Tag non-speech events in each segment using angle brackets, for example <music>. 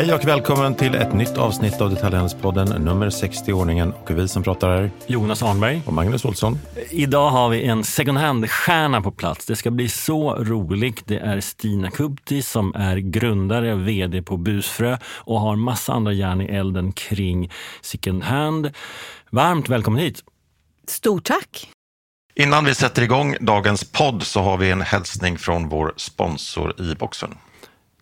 Hej och välkommen till ett nytt avsnitt av Detaljhandelspodden, nummer 60 i ordningen. Och vi som pratar är Jonas Arnberg och Magnus Olsson. Idag har vi en second hand-stjärna på plats. Det ska bli så roligt. Det är Stina Kubti som är grundare och vd på Busfrö och har massa andra järn i elden kring second hand. Varmt välkommen hit! Stort tack! Innan vi sätter igång dagens podd så har vi en hälsning från vår sponsor i boxen.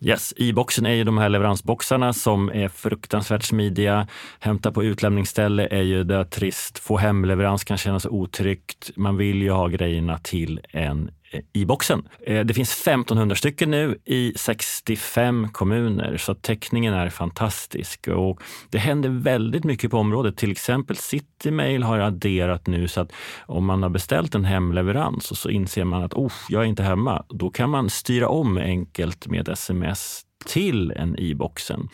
Yes, i-boxen är ju de här leveransboxarna som är fruktansvärt smidiga. Hämta på utlämningsställe är ju det trist. Få hemleverans kan kännas otryggt. Man vill ju ha grejerna till en i boxen. Eh, det finns 1500 stycken nu i 65 kommuner, så täckningen är fantastisk. Och det händer väldigt mycket på området. Till exempel Citymail har adderat nu så att om man har beställt en hemleverans och så inser man att oh, jag är inte hemma, då kan man styra om enkelt med sms till en i-boxen.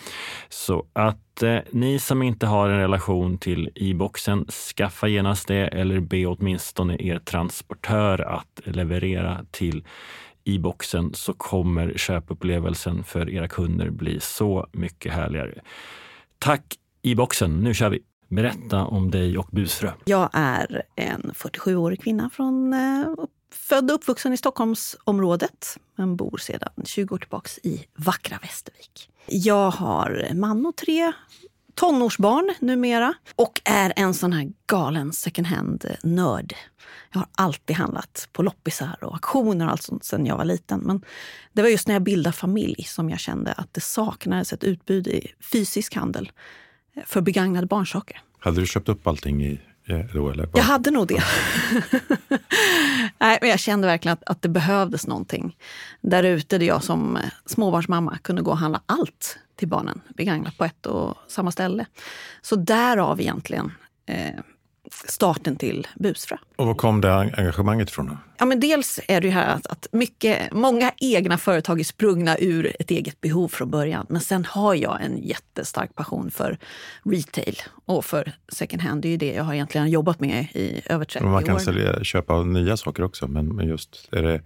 Så att eh, ni som inte har en relation till i-boxen, skaffa genast det eller be åtminstone er transportör att leverera till i-boxen så kommer köpupplevelsen för era kunder bli så mycket härligare. Tack i-boxen, nu kör vi! Berätta om dig och Busfrö. Jag är en 47-årig kvinna från eh, född och uppvuxen i Stockholmsområdet, men bor sedan 20 år tillbaka i vackra Västervik. Jag har man och tre tonårsbarn numera och är en sån här galen second hand-nörd. Jag har alltid handlat på loppisar och auktioner och allt sånt sedan jag var liten. Men det var just när jag bildade familj som jag kände att det saknades ett utbud i fysisk handel för begagnade barnsaker. Hade du köpt upp allting i Eh, då, eller? Jag hade nog det. <laughs> Nej, men jag kände verkligen att, att det behövdes någonting där ute där jag som eh, småbarnsmamma kunde gå och handla allt till barnen begagnat på ett och samma ställe. Så därav egentligen eh, starten till Busfrö. Och var kom det engagemanget ifrån? Ja, men dels är det ju här att, att mycket, många egna företag är sprungna ur ett eget behov från början. Men sen har jag en jättestark passion för retail och för second hand. Det är ju det jag har egentligen jobbat med i över 30 år. Man kan sälja, köpa nya saker också, men, just är det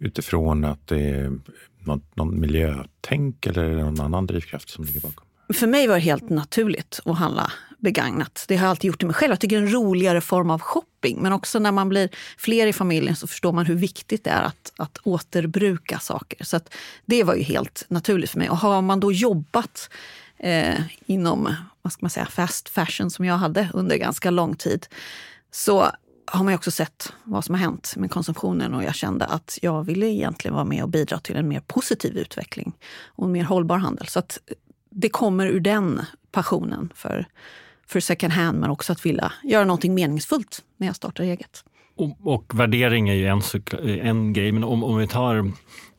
utifrån att det är någon, någon miljötänk eller är det någon annan drivkraft som ligger bakom? För mig var det helt naturligt att handla begagnat. Det har jag alltid gjort till mig själv. Jag tycker det är en roligare form av shopping. Men också när man blir fler i familjen så förstår man hur viktigt det är att, att återbruka saker. Så det var ju helt naturligt för mig. Och har man då jobbat eh, inom vad ska man säga, fast fashion som jag hade under ganska lång tid så har man också sett vad som har hänt med konsumtionen och jag kände att jag ville egentligen vara med och bidra till en mer positiv utveckling och en mer hållbar handel. Så att det kommer ur den passionen för, för second hand men också att vilja göra någonting meningsfullt när jag startar eget. Och, och värdering är ju en, en grej, men om, om vi tar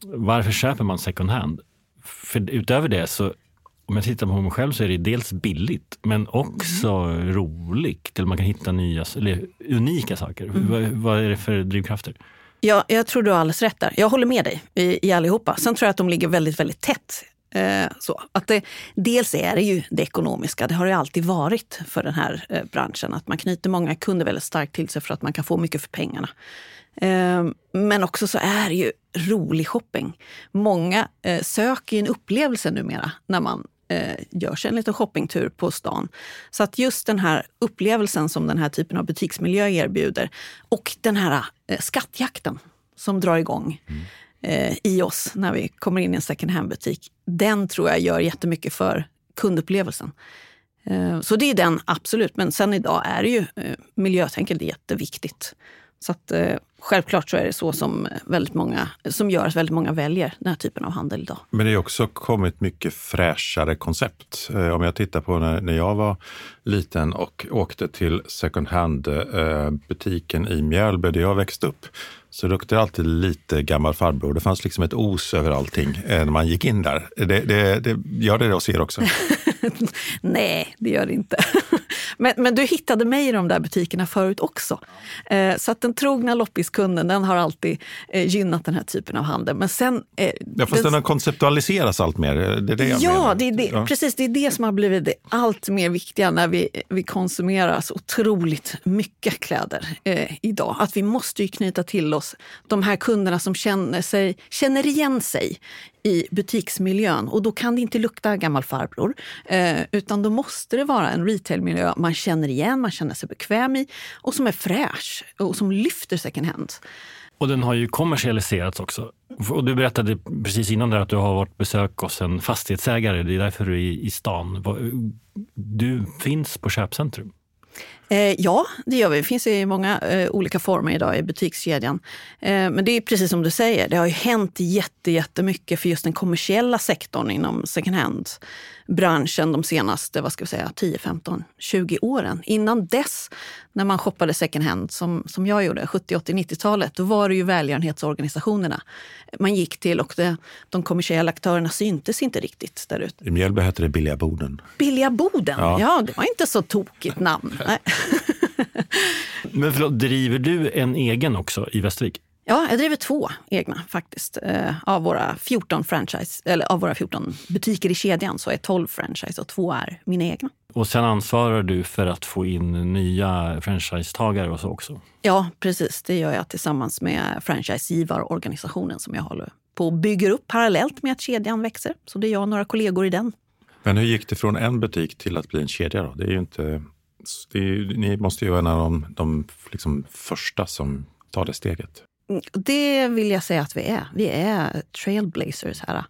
varför köper man second hand? För utöver det så om jag tittar på mig själv så är det dels billigt men också mm. roligt. Eller man kan hitta nya, eller unika saker. Mm. Vad, vad, är det för drivkrafter? Ja, jag tror du har alldeles rätt där. Jag håller med dig i, i allihopa. Sen tror jag att de ligger väldigt, väldigt tätt Eh, så. Att det, dels är det ju det ekonomiska, det har det alltid varit för den här eh, branschen. Att man knyter många kunder väldigt starkt till sig för att man kan få mycket för pengarna. Eh, men också så är det ju rolig shopping. Många söker söker en upplevelse numera när man gör sig en liten shoppingtur på stan. Så att just den här upplevelsen som den här typen av butiksmiljö erbjuder och den här skattjakten som drar igång. Mm eh, i oss när vi kommer in i en second hand-butik. Den tror jag gör jättemycket för kundupplevelsen. Eh, så det är den, absolut. Men sen idag är det ju eh, miljötänket jätteviktigt. Så att, eh, självklart så är det så som, väldigt många, som gör att väldigt många väljer den här typen av handel idag. Men det har också kommit mycket fräschare koncept. Eh, om jag tittar på när, när jag var liten och åkte till second hand-butiken eh, i Mjölby där jag växte upp så det luktade alltid lite gammal farbror. Det fanns liksom ett os över allting eh, när man gick in där. Det, det, det, gör det hos er också? <laughs> Nej, det gör det inte. <laughs> Men, men du hittade mig i de där butikerna förut också. Eh, så att den trogna loppiskunden den har alltid eh, gynnat den här typen av handel. Men sen... Eh, ja, fast den, den konceptualiseras allt mer. Det är det jag ja, menar. det är det, ja, precis. Det är det som har blivit det allt mer viktiga när vi, vi konsumerar så otroligt mycket kläder eh, idag. Att vi måste ju knyta till oss de här kunderna som känner, sig, känner igen sig i butiksmiljön. Och då kan det inte lukta gammal farbror. Eh, utan då måste det vara en retailmiljö man känner igen, man känner sig bekväm i och som är fräsch och som lyfter second hand. Och den har ju kommersialiserats också. Och du berättade precis innan där att du har varit besök hos en fastighetsägare. Det är därför du är i stan. Du finns på köpcentrum. Eh, ja, det gör vi. Det finns i många eh, olika former idag i butikskedjan. Eh, men det är precis som du säger, det har ju hänt jätte, jättemycket för just den kommersiella sektorn inom second hand branschen de senaste vad ska vi säga, 10, 15, 20 åren. Innan dess, när man shoppade second hand, som, som jag gjorde, 70, 80, 90-talet, då var det ju välgörenhetsorganisationerna man gick till och det, de kommersiella aktörerna syntes inte riktigt där ute. I Mjällby hette det Billiga Boden. Billiga Boden, ja. ja det var inte så tokigt namn. <laughs> Men förlåt, driver du en egen också i Västervik? Ja, jag driver två egna faktiskt. Eh, av, våra 14 franchise, eller av våra 14 butiker i kedjan så är 12 franchise och två är mina egna. Och sen ansvarar du för att få in nya franchisetagare och så också? Ja, precis. Det gör jag tillsammans med franchisegivarorganisationen som jag håller på och bygger upp parallellt med att kedjan växer. Så det är jag och några kollegor i den. Men hur gick det från en butik till att bli en kedja? Då? Det är ju inte, är, ni måste ju vara en av de, de liksom första som tar det steget. Det vill jag säga att vi är. Vi är trailblazers här.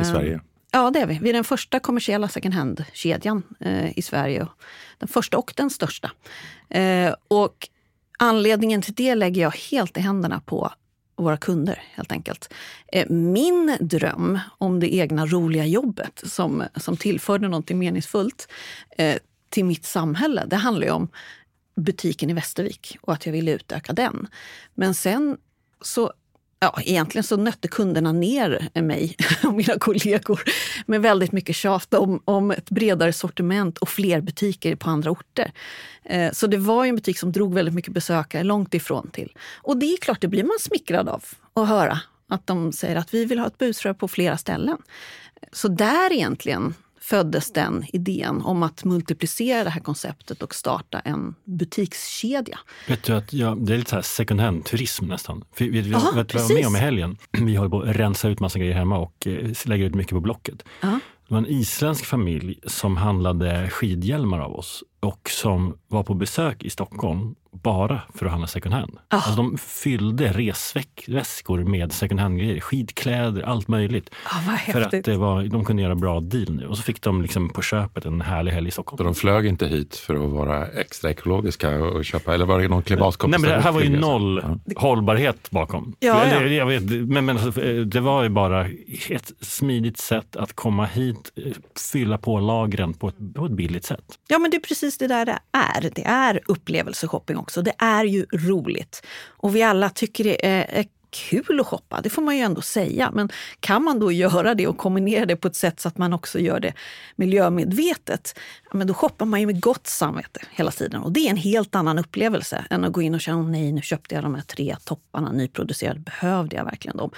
I Sverige? Ja, det är vi. Vi är den första kommersiella second hand-kedjan eh, i Sverige. Den första och den största. Eh, och anledningen till det lägger jag helt i händerna på våra kunder helt enkelt. Eh, min dröm om det egna roliga jobbet som, som tillförde något meningsfullt eh, till mitt samhälle, det handlar ju om butiken i Västervik och att jag ville utöka den. Men sen så Ja, egentligen så nötte kunderna ner mig <laughs> och mina kollegor med väldigt mycket tjat om, om ett bredare sortiment och fler butiker på andra orter. Eh, så det var en butik som drog väldigt mycket besökare långt ifrån till. Och det är klart, det blir man smickrad av att höra. Att de säger att vi vill ha ett busrör på flera ställen. Så där egentligen föddes den idén om att multiplicera det här konceptet och starta en butikskedja. Vet du att ja, det är lite så second hand-turism nästan. För, vet du vad jag var med om i helgen? <clears throat> Vi håller på att rensa ut massa grejer hemma och eh, lägger ut mycket på Blocket. Aha. Det var en isländsk familj som handlade skidhjälmar av oss och som var på besök i Stockholm bara för att handla second hand. Oh. Alltså de fyllde resväskor med second hand-grejer. Skidkläder, allt möjligt. Oh, för att det var, de kunde göra bra deal nu. Och så fick de liksom på köpet en härlig helg i Stockholm. Så de flög inte hit för att vara extra ekologiska och köpa, eller var det någon klimatkompensation? Nej, men det här var ju noll ja. hållbarhet bakom. Ja, ja. Jag vet, men, men det var ju bara ett smidigt sätt att komma hit, fylla på lagren på ett, på ett billigt sätt. Ja, men det är precis det där det är. Det är upplevelseshopping också. Det är ju roligt. Och vi alla tycker det är, kul att shoppa, det får man ju ändå säga. Men kan man då göra det och kombinera det på ett sätt så att man också gör det miljömedvetet, men då shoppar man ju med gott samvete hela tiden. Och det är en helt annan upplevelse än att gå in och känna, nej nu köpte jag de här tre topparna nyproducerade, behövde jag verkligen dem?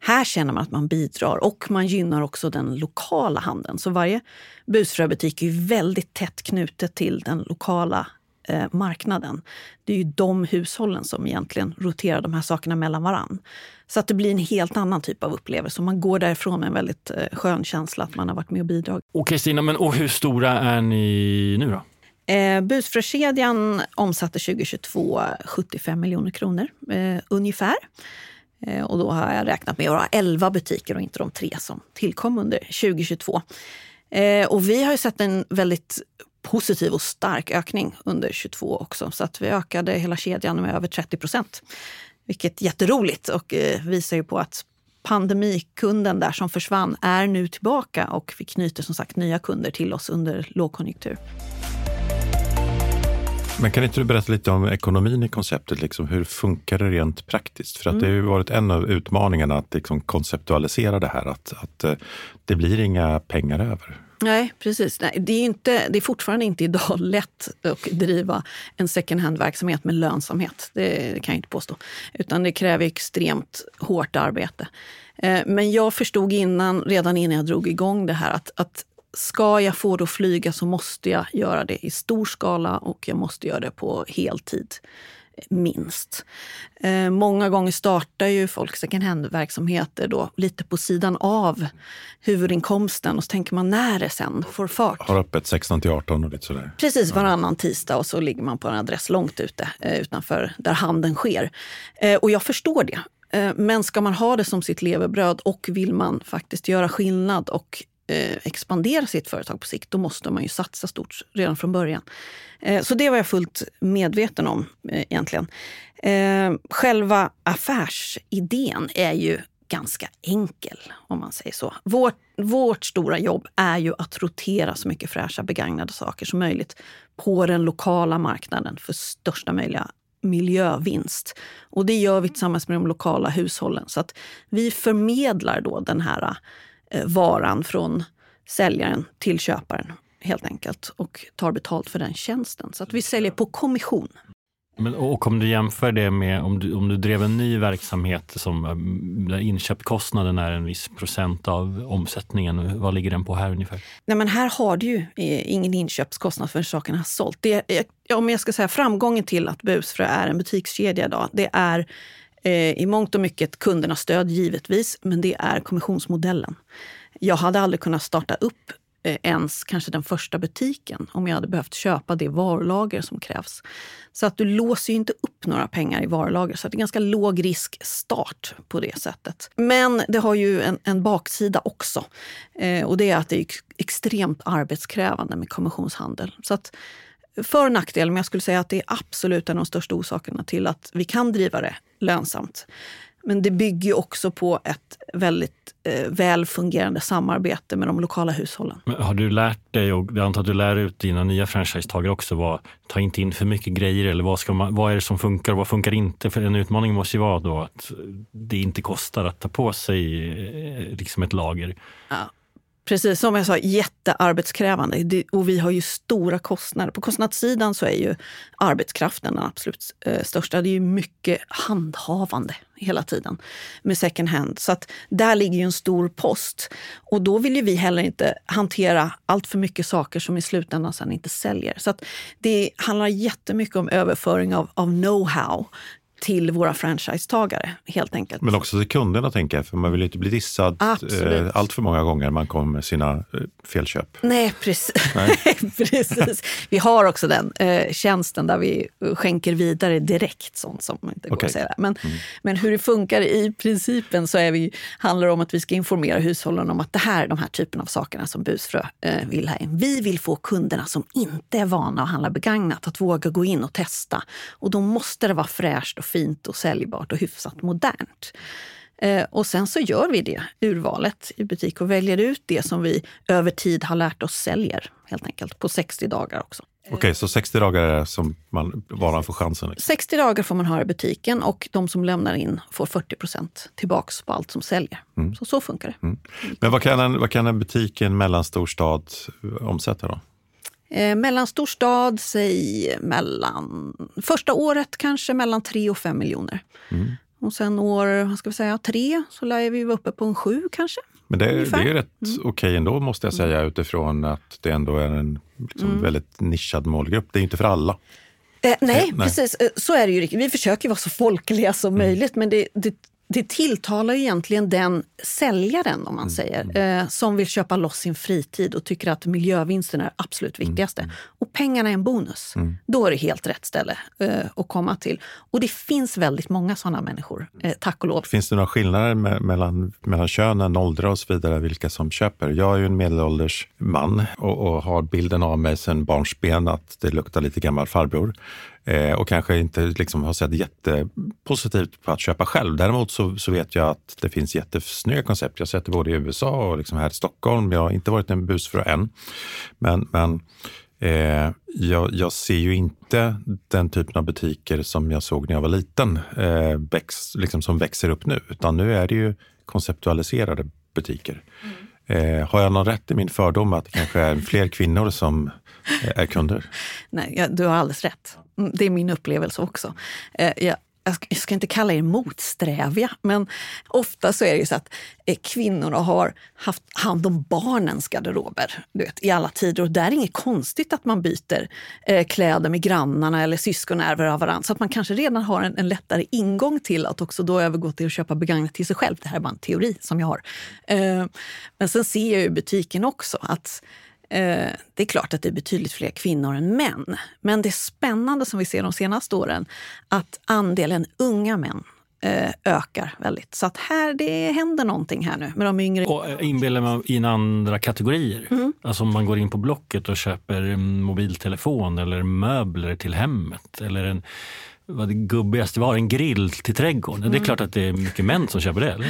Här känner man att man bidrar och man gynnar också den lokala handeln. Så varje busfröbutik är väldigt tätt knutet till den lokala eh, marknaden. Det är ju de hushållen som egentligen roterar de här sakerna mellan varann. Så att det blir en helt annan typ av upplevelse. Man går därifrån med en väldigt eh, skön känsla att man har varit med och bidragit. Och Stina, men och hur stora är ni nu då? Eh, Busfrökedjan omsatte 2022 75 miljoner kronor eh, ungefär. Eh, och då har jag räknat med ha 11 butiker och inte de tre som tillkom under 2022. Eh, och vi har ju sett en väldigt positiv och stark ökning under 2022 också. Så att vi ökade hela kedjan med över 30 procent. Vilket är jätteroligt och eh, visar ju på att pandemikunden där som försvann är nu tillbaka och vi knyter som sagt nya kunder till oss under lågkonjunktur. Men kan inte du berätta lite om ekonomin i konceptet? Liksom, hur funkar det rent praktiskt? För att mm. det har ju mm. varit en av utmaningarna att liksom konceptualisera det här, att, att eh, det blir inga pengar över. Nej, precis. Nej, det, är inte, det är fortfarande inte idag <laughs> lätt att driva en second hand-verksamhet med lönsamhet. Det kan jag inte påstå. Utan det kräver extremt hårt arbete. Eh, men jag förstod innan, redan innan jag drog igång det här att, att ska jag få det att flyga så måste jag göra det i stor skala och jag måste göra det på heltid minst. Eh, många gånger startar ju folk second hand-verksamheter då lite på sidan av huvudinkomsten och så tänker man när det sen får fart. Har öppet 16 till 18 och lite sådär. Precis, varannan tisdag och så ligger man på en adress långt ute eh, utanför där handeln sker. Eh, och jag förstår det. Eh, men ska man ha det som sitt levebröd och vill man faktiskt göra skillnad och eh, expandera sitt företag på sikt, då måste man ju satsa stort redan från början. Eh, så det var jag fullt medveten om eh, egentligen. Eh, själva affärsidén är ju ganska enkel, om man säger så. Vårt, vårt stora jobb är ju att rotera så mycket fräscha begagnade saker som möjligt på den lokala marknaden för största möjliga miljövinst. Och det gör vi tillsammans med de lokala hushållen. Så att vi förmedlar då den här varan från säljaren till köparen helt enkelt och tar betalt för den tjänsten. Så att vi säljer på kommission. Men, och om du jämför det med om du, om du drev en ny verksamhet som, eh, där inköpskostnaden är en viss procent av omsättningen, vad ligger den på här ungefär? Nej, men här har du ju eh, ingen inköpskostnad för saken har sålt. Det, om jag ska säga framgången till att Busfrö är en butikskedja idag, det är Eh, Eh, i mångt och mycket kundernas stöd givetvis, men det är kommissionsmodellen. Jag hade aldrig kunnat starta upp eh, ens kanske den första butiken om jag hade behövt köpa det varulager som krävs. Så att du låser ju inte upp några pengar i varulager, så det är ganska låg risk start på det sättet. Men det har ju en, en baksida också. Eh, och det är att det är extremt arbetskrävande med kommissionshandel. Så att eh, för och nackdel, men jag skulle säga att det är absolut en av de största orsakerna till att vi kan driva det lönsamt. Men det bygger också på ett väldigt eh, väl fungerande samarbete med de lokala hushållen. Men har du lärt dig, och jag antar att du lär ut dina nya franchisetagare också, vad, ta inte in för mycket grejer eller vad, ska man, vad är det som funkar och vad funkar inte? För en utmaning måste ju vara då att det inte kostar att ta på sig eh, liksom ett lager. Ja. Precis som jag sa, jättearbetskrävande. Och vi har ju stora kostnader. På kostnadssidan så är ju arbetskraften den absolut eh, största. Det är ju mycket handhavande hela tiden med second hand. Så att där ligger ju en stor post. Och då vill ju vi heller inte hantera allt för mycket saker som i slutändan sen inte säljer. Så att det handlar jättemycket om överföring av, av know-how till våra franchisetagare helt enkelt. Men också till kunderna tänker jag, för man vill inte bli dissad eh, allt för många gånger man kommer med sina eh, felköp. Nej, precis. Nej. <laughs> precis. Vi har också den eh, tjänsten där vi skänker vidare direkt sånt som inte går okay. att säga. Men, mm. men hur det funkar i principen så är vi, handlar det om att vi ska informera hushållen om att det här är de här typerna av sakerna som Busfrö eh, vill ha in. Vi vill få kunderna som inte är vana att handla begagnat att våga gå in och testa. Och då måste det vara fräscht och fint och säljbart och hyfsat modernt. Eh, och sen så gör vi det urvalet i butik och väljer ut det som vi över tid har lärt oss säljer helt enkelt på 60 dagar också. Okej, okay, så 60 dagar är som man, varan får chansen? 60 dagar får man ha i butiken och de som lämnar in får 40 procent tillbaks på allt som säljer. Mm. Så, så funkar det. Mm. Men vad kan, en, vad kan en butik i en mellanstor stad omsätta då? Eh, mellanstor stad, säg mellan, första året kanske mellan 3 och 5 miljoner. Mm. Och sen år vad ska vi säga, tre så lär vi vara uppe på en sju kanske. Men det, det är rätt mm. okej okay ändå måste jag mm. säga utifrån att det ändå är en liksom, mm. väldigt nischad målgrupp. Det är inte för alla. Eh, nej, nej, precis. Eh, så är det ju. Vi försöker vara så folkliga som mm. möjligt men det, det det tilltalar egentligen den säljaren, om man mm, säger, mm. eh, som vill köpa loss sin fritid och tycker att miljövinsten är absolut mm, viktigaste. Mm. Och pengarna är en bonus. Mm. Då är det helt rätt ställe eh, att komma till. Och det finns väldigt många sådana människor, eh, tack och lov. Finns det några skillnader me mellan, mellan könen, åldrar och så vidare, vilka som köper? Jag är ju en medelålders man och, och har bilden av mig sedan barnsben att det luktar lite gammal farbror eh, och kanske inte liksom har sett jättepositivt på att köpa själv. Däremot så, så vet jag att det finns jättesnygga koncept. Jag har sett det både i USA och liksom här i Stockholm. Jag har inte varit en busfrö än. Men, men eh, jag, jag, ser ju inte den typen av butiker som jag såg när jag var liten, eh, väx, liksom som växer upp nu. Utan nu är det ju konceptualiserade butiker. Mm. Eh, har jag någon rätt i min fördom att det kanske är fler kvinnor som eh, är kunder? <laughs> Nej, ja, du har alldeles rätt. Mm, det är min upplevelse också. Eh, jag, jag ska inte kalla er motsträviga, men ofta så är det ju så att eh, kvinnorna har haft hand om barnens garderober du vet, i alla tider. Och där är inget konstigt att man byter eh, kläder med grannarna eller syskonärver av varandra. Så att man kanske redan har en, en, lättare ingång till att också då övergå till att köpa begagnat till sig själv. Det här är bara en teori som jag har. Eh, men sen ser jag i butiken också att Eh, det är klart att det är betydligt fler kvinnor än män. Men det spännande som vi ser de senaste åren, att andelen unga män eh, ökar väldigt. Så att här, det händer någonting här nu med de yngre. Och eh, inbillar man in andra kategorier? Mm. Alltså om man går in på Blocket och köper en mobiltelefon eller möbler till hemmet eller en vad det gubbigaste var, en grill till trädgården. Mm. Det är klart att det är mycket män som köper det, eller?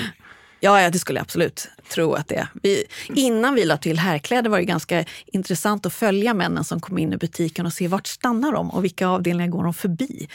Ja, ja, det skulle jag absolut tro att det är. Vi, innan vi la till herrkläder var det ganska intressant att följa männen som kom in i butiken och se vart stannar de och vilka avdelningar går de förbi.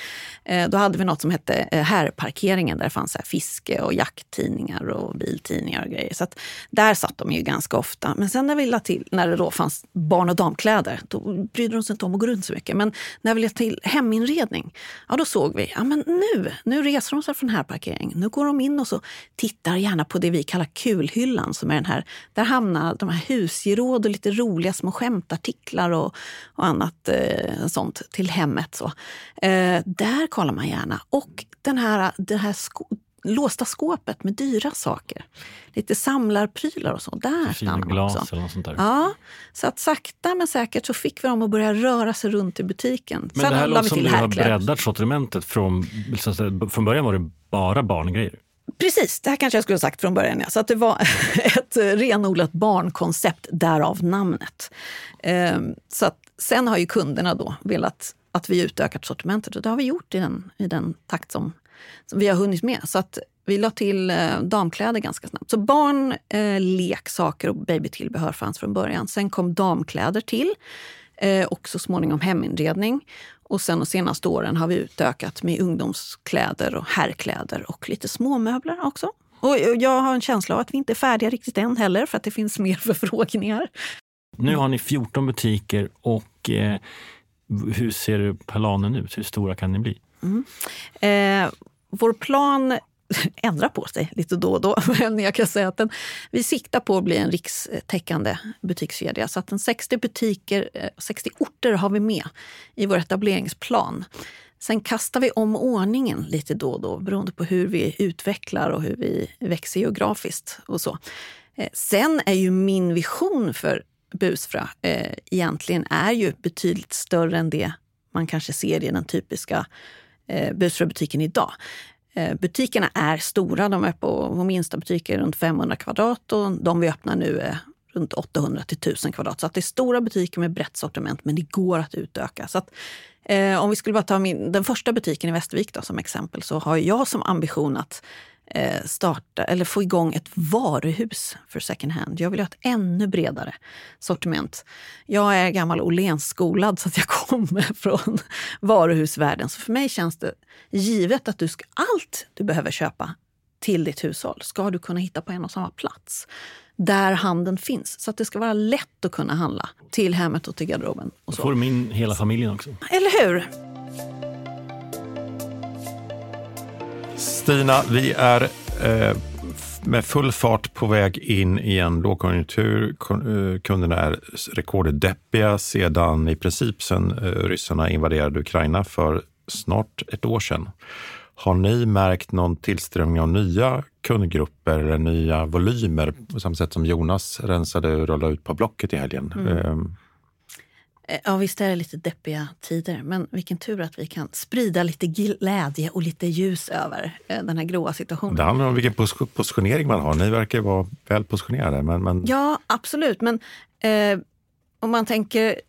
Eh, då hade vi något som hette eh, herrparkeringen där det fanns här fiske och jakttidningar och biltidningar och grejer. Så där satt de ju ganska ofta. Men sen när vi la till, när det då fanns barn och damkläder, då brydde de sig inte om att gå runt så mycket. Men när vi la till heminredning, ja då såg vi, ja men nu, nu reser de sig från herrparkeringen. Nu går de in och så tittar gärna på det vi kallar kulhyllan som är den här, där hamnar de här husgeråd och lite roliga små skämtartiklar och, och annat eh, sånt till hemmet. Så. Eh, där kollar man gärna. Och den här, det här sko låsta skåpet med dyra saker. Lite samlarprylar och så. Där Fina glas också. eller något sånt där. Ja, så att sakta men säkert så fick vi dem att börja röra sig runt i butiken. Men Sen det här låter som du har breddat sortimentet. Från, från början var det bara barngrejer. Precis, det här kanske jag skulle ha sagt från början. Ja. Så att det var <laughs> ett renodlat barnkoncept, därav namnet. Ehm, så att, sen har ju kunderna då velat att vi utökat sortimentet och det har vi gjort i den, i den takt som, som vi har hunnit med. Så att vi la till eh, damkläder ganska snabbt. Så barn, eh, leksaker och babytillbehör fanns från början. Sen kom damkläder till eh, och så småningom heminredning. Och sen de senaste åren har vi utökat med ungdomskläder och herrkläder och lite småmöbler också. Och jag har en känsla av att vi inte är färdiga riktigt än heller för att det finns mer <laughs> förfrågningar. Nu har ni 14 butiker och eh, hur ser planen ut? Hur stora kan ni bli? Mm. Eh, vår plan <laughs> ändra på sig lite då och då. <laughs> Men jag kan säga att den, vi siktar på att bli en rikstäckande butikskedja. Så att en 60 butiker, eh, 60 orter har vi med i vår etableringsplan. Sen kastar vi om ordningen lite då och då beroende på hur vi utvecklar och hur vi växer geografiskt. och så. Eh, sen är ju min vision för Busfra eh, egentligen är ju betydligt större än det man kanske ser i den typiska eh, Busfra-butiken idag. Eh, butikerna är stora. De är på, vår minsta butik är runt 500 kvadrat och de vi öppnar nu är runt 800 till 1000 kvadrat. Så att det är stora butiker med brett sortiment, men det går att utöka. Så att, eh, om vi skulle bara ta min, den första butiken i Västervik då, som exempel så har jag som ambition att starta eller få igång ett varuhus för second hand. Jag vill ha ett ännu bredare sortiment. Jag är gammal Åhléns-skolad så att jag <laughs> kommer från varuhusvärlden. Så för mig känns det givet att du ska, allt du behöver köpa till ditt hushåll ska du kunna hitta på en och samma plats. Där handeln finns. Så att det ska vara lätt att kunna handla till hemmet och till garderoben. Och så. får du in hela familjen också. Eller hur? Stina, vi är eh, med full fart på väg in i en lågkonjunktur. Eh, kunderna är rekorddeppiga sedan i princip sedan eh, ryssarna invaderade Ukraina för snart ett år sedan. Har ni märkt någon tillströmning av nya kundgrupper eller nya volymer på samma sätt som Jonas rensade och rullade ut på Blocket i helgen? Mm. Eh, ja, visst är det lite deppiga tider, men vilken tur att vi kan sprida lite glädje och lite ljus över eh, den här gråa situationen. Det handlar om vilken positionering man har. Ni verkar vara väl positionerade. Men, men... Ja, absolut. Men eh, om man tänker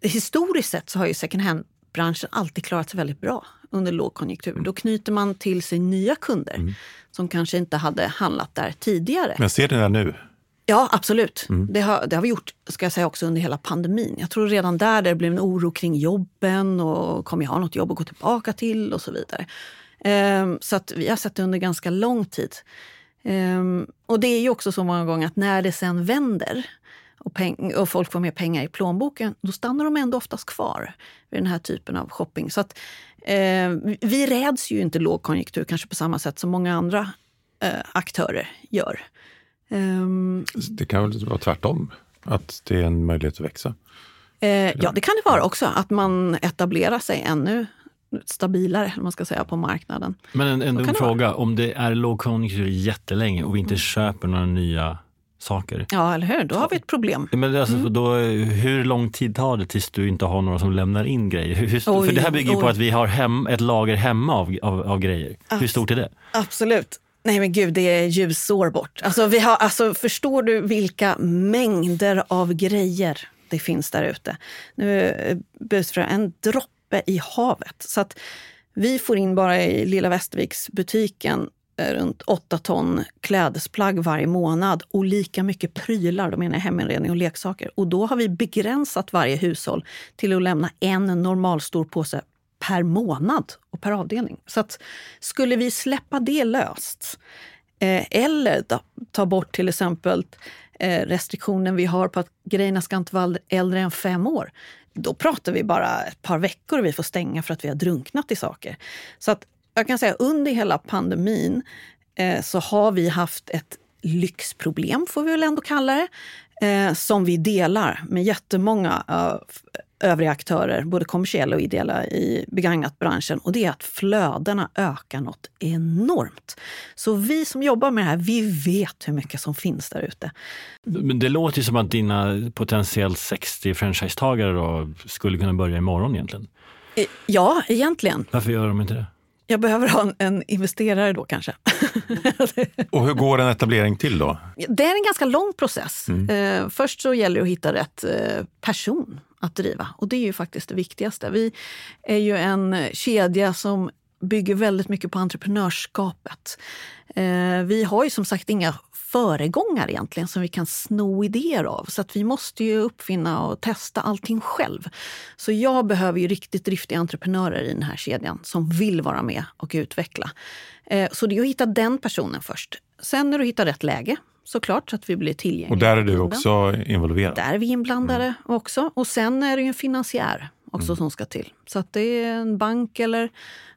historiskt sett så har ju second hand-branschen alltid klarat sig väldigt bra under lågkonjunktur. Mm. Då knyter man till sig nya kunder mm. som kanske inte hade handlat där tidigare. Men ser ni det nu? Ja, absolut. Mm. Det, har, det har vi gjort ska jag säga, också under hela pandemin. Jag tror redan där det blev en oro kring jobben och kommer jag ha något jobb att gå tillbaka till och så vidare. Ehm, så att vi har sett det under ganska lång tid. Ehm, och det är ju också så många gånger att när det sen vänder och, och folk får mer pengar i plånboken, då stannar de ändå oftast kvar vid den här typen av shopping. Så att, eh, vi räds ju inte lågkonjunktur kanske på samma sätt som många andra eh, aktörer gör. Ehm, Det kan väl vara tvärtom, att det är en möjlighet att växa. eh, ja, det kan det vara också, att man etablerar sig ännu stabilare man ska säga, på marknaden. Men en, en dum fråga, om det är lågkonjunktur jättelänge och vi inte köper några nya saker. Ja, eller hur? Då har vi ett problem. Men alltså, Mm. då, hur lång tid tar det tills du inte har några som lämnar in grejer? Hur, Oj, för det här bygger ju på att vi har hem, ett lager hemma av, av, av grejer. Hur stort är det? Absolut. Nej men gud, det är ljusår bort. Alltså, vi har, alltså, förstår du vilka mängder av grejer det finns där ute? Nu eh, busfrö en droppe i havet. Så att vi får in bara i Lilla Västerviksbutiken eh, runt 8 ton klädesplagg varje månad och lika mycket prylar, då menar jag heminredning och leksaker. Och då har vi begränsat varje hushåll till att lämna en normalstor påse per månad och per avdelning. Så att skulle vi släppa det löst eh, eller ta bort till exempel eh, restriktionen vi har på att grejerna ska inte vara äldre än fem år. Då pratar vi bara ett par veckor och vi får stänga för att vi har drunknat i saker. Så att jag kan säga under hela pandemin eh, så har vi haft ett lyxproblem, får vi väl ändå kalla det, eh, som vi delar med jättemånga övriga aktörer, både kommersiella och ideella i begagnatbranschen. Och det är att flödena ökar något enormt. Så vi som jobbar med det här, vi vet hur mycket som finns där ute. Men det låter ju som att dina potentiellt 60 franchisetagare då skulle kunna börja imorgon egentligen. Eh, Ja, egentligen. Varför gör de inte det? Jag behöver ha en, en investerare då kanske. <laughs> Och hur går en etablering till då? Det är en ganska lång process. Eh, först så gäller det att hitta rätt eh, person att driva. Och det är ju faktiskt det viktigaste. Vi är ju en kedja som bygger väldigt mycket på entreprenörskapet. Eh, vi har ju som sagt inga föregångare egentligen som vi kan sno idéer av. Så att vi måste ju uppfinna och testa allting själv. Så jag behöver ju riktigt driftiga entreprenörer i den här kedjan som vill vara med och utveckla. Eh, så det är att hitta den personen först. Sen är det att hitta rätt läge såklart så att vi blir tillgängliga. Och där är du också involverad? Där är vi inblandade också. Och sen är det ju en finansiär också som ska till. Så att det är en bank eller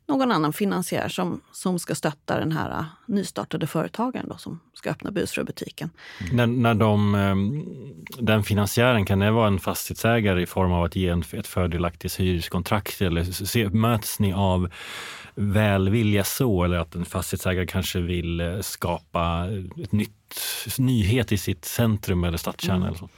någon annan finansiär som, som ska stötta den här uh, nystartade företagaren då, som ska öppna busfröbutiken. När, när de, ehm, den finansiären, kan det vara en fastighetsägare i form av att ge en, ett fördelaktigt hyreskontrakt? Eller se, möts ni av välvilja så? Eller att en fastighetsägare kanske vill eh, skapa ett nytt, nyhet i sitt centrum eller stadskärna? Eller så?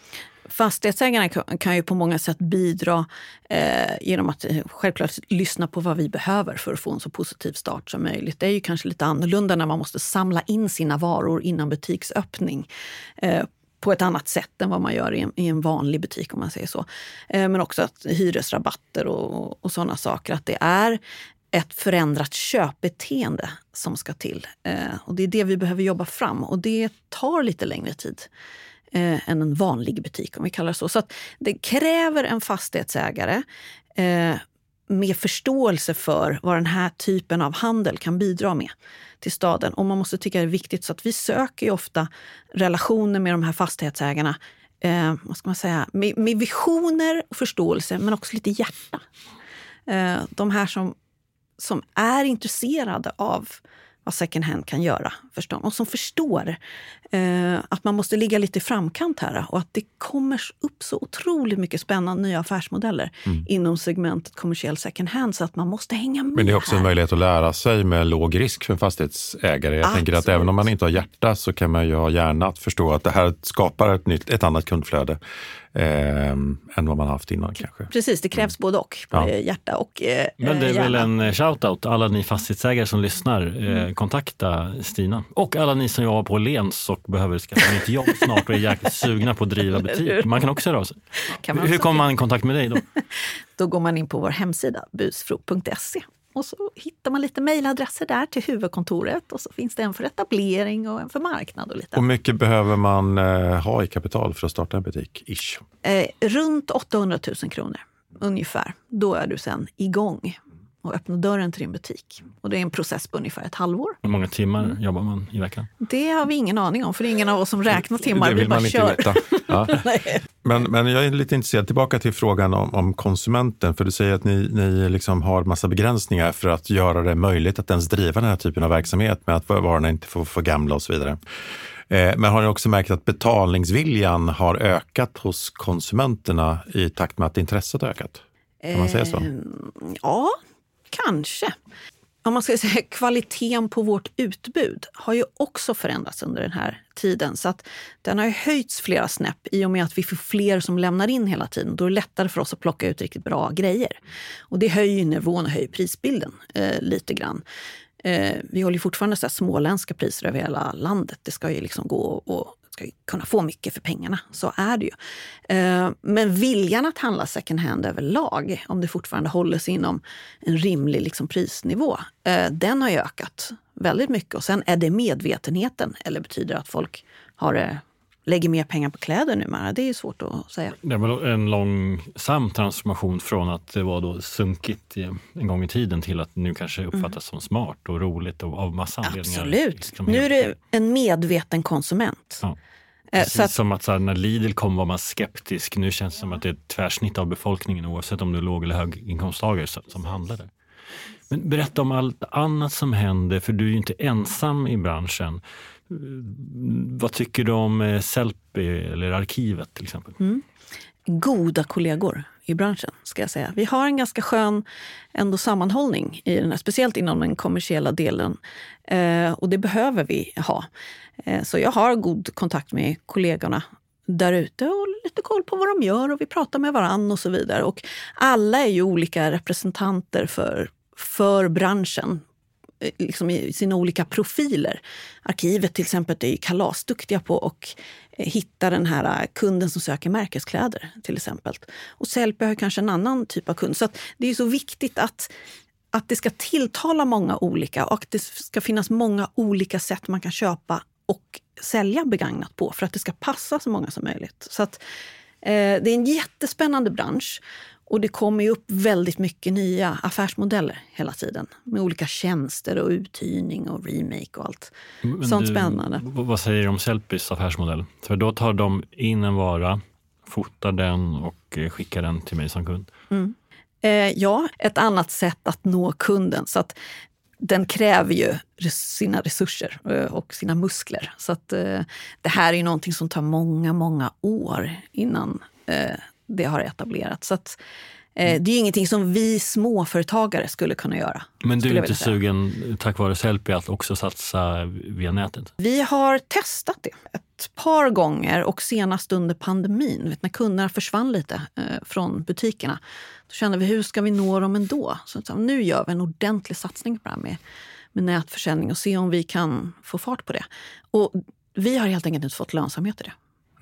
Fastighetsägarna kan- ju på många sätt bidra eh, genom att eh, självklart lyssna på vad vi behöver för att få en så positiv start som möjligt. Det är ju kanske lite annorlunda när man måste samla in sina varor innan butiksöppning. Eh, på ett annat sätt än vad man gör i en, i en vanlig butik om man säger så. Eh, men också att hyresrabatter och, och sådana saker. Att det är ett förändrat köpbeteende som ska till. Eh, och det är det vi behöver jobba fram och det tar lite längre tid eh, än en vanlig butik om vi kallar det så. Så att det kräver en fastighetsägare eh, med förståelse för vad den här typen av handel kan bidra med till staden. Och man måste tycka det är viktigt så att vi söker ju ofta relationer med de här fastighetsägarna eh, vad ska man säga, med, med visioner och förståelse men också lite hjärta. Eh, de här som, som är intresserade av vad second hand kan göra för dem och som förstår eh, att man måste ligga lite i framkant här och att det kommer upp så otroligt mycket spännande nya affärsmodeller inom segmentet kommersiell second hand så att man måste hänga med. Men det är också en här. möjlighet att lära sig med låg risk för en fastighetsägare. Jag tänker att Absolut. även om man inte har hjärta så kan man ju ha hjärna att förstå att det här skapar ett, nytt, ett annat kundflöde eh, än vad man haft innan kanske. Precis, det krävs både och. Ja. Hjärta och eh, Men det är väl hjärna. en shout-out alla ni fastighetsägare som lyssnar. Eh, kontakta Stina. Och alla ni som jobbar på Lens och behöver skaffa nytt jobb snart och är jäkligt <laughs> sugna på att driva butik. Man kan också höra av sig. Kan man Hur kommer man i kontakt med dig då? <laughs> Då går man in på vår hemsida busfro.se och så hittar man lite mejladresser där till huvudkontoret och så finns det en för etablering och en för marknad och lite Och mycket behöver man eh, ha i kapital för att starta en butik? Ish. eh, runt 800 000 kronor ungefär. Då är du sen igång och öppna dörren till din butik. Och det är en process på ungefär ett halvår. Hur många timmar jobbar man i veckan? Det har vi ingen aning om, för det är ingen av oss som räknar timmar. Det vill vi bara man inte kör. veta. <laughs> Ja. Men, men jag är lite intresserad, tillbaka till frågan om, om konsumenten. För du säger att ni, ni liksom har massa begränsningar för att göra det möjligt att ens driva den här typen av verksamhet med att varorna inte får för gamla och så vidare. Eh, Men har ni också märkt att betalningsviljan har ökat hos konsumenterna i takt med att intresset har ökat? Kan man säga så? Eh, Ja, kanske. Om man ska <laughs> säga kvaliteten på vårt utbud har ju också förändrats under den här tiden. Så att den har ju höjts flera snäpp i och med att vi får fler som lämnar in hela tiden. Då är det lättare för oss att plocka ut riktigt bra grejer. Och det höjer ju nivån och höjer prisbilden eh, lite grann. Eh, vi håller ju fortfarande så här småländska priser över hela landet. Det ska ju liksom gå att ska kunna få mycket för pengarna. Så är det ju. Eh, men viljan att handla second hand överlag, om det fortfarande håller sig inom en rimlig liksom prisnivå, eh, den har ju ökat väldigt mycket. Och sen är det medvetenheten, eller betyder det att folk har, det lägger mer pengar på kläder numera? Det är svårt att säga. Det var en långsam transformation från att det var då sunkigt en gång i tiden till att nu kanske uppfattas som smart och roligt och av massa anledningar. Absolut. liksom Nu är det en medveten konsument. Ja. Eh, Precis Så att, som att så här, när Lidl kom var man skeptisk. Nu känns det som att det är ett tvärsnitt av befolkningen oavsett om du är låg eller höginkomsttagare som handlar där. Men berätta om allt annat som händer, för du är ju inte ensam i branschen. Vad tycker du om eh, Sellpy eller arkivet till exempel? Mm. goda kollegor i branschen, ska jag säga. Vi har en ganska skön ändå sammanhållning, i den här, speciellt inom den kommersiella delen. Eh, och det behöver vi ha. Eh, så jag har god kontakt med kollegorna där ute och lite koll på vad de gör och vi pratar med varann och så vidare. Och alla är ju olika representanter för, för branschen Eh, liksom i sina olika profiler. Arkivet till exempel är kalasduktiga på att eh, hitta den här eh, kunden som söker märkeskläder till exempel. Och Sellpy har kanske en annan typ av kund. Så att det är så viktigt att, att det ska tilltala många olika och att det ska finnas många olika sätt man kan köpa och sälja begagnat på för att det ska passa så många som möjligt. Så att, eh, det är en jättespännande bransch och det kommer ju upp väldigt mycket nya affärsmodeller hela tiden med olika tjänster och uthyrning och remake och allt. Men Sånt du, spännande. Vad säger du om Sellpys affärsmodell? För då tar de in en vara, fotar den och eh, skickar den till mig som kund. Eh, ja, ett annat sätt att nå kunden. Så att den kräver ju sina resurser eh, och sina muskler. Så att eh, det här är ju någonting som tar många, många år innan eh, det har etablerats. Så att, eh, det är ingenting som vi småföretagare skulle kunna göra. Men du är inte säga. sugen, tack vare Sellpy, att också satsa via nätet? Vi har testat det ett par gånger och senast under pandemin, vet, när kunderna försvann lite eh, från butikerna. Då kände vi, hur ska vi nå dem ändå? Så, så nu gör vi en ordentlig satsning på det här med, med nätförsäljning och se om vi kan få fart på det. Och vi har helt enkelt inte fått lönsamhet i det.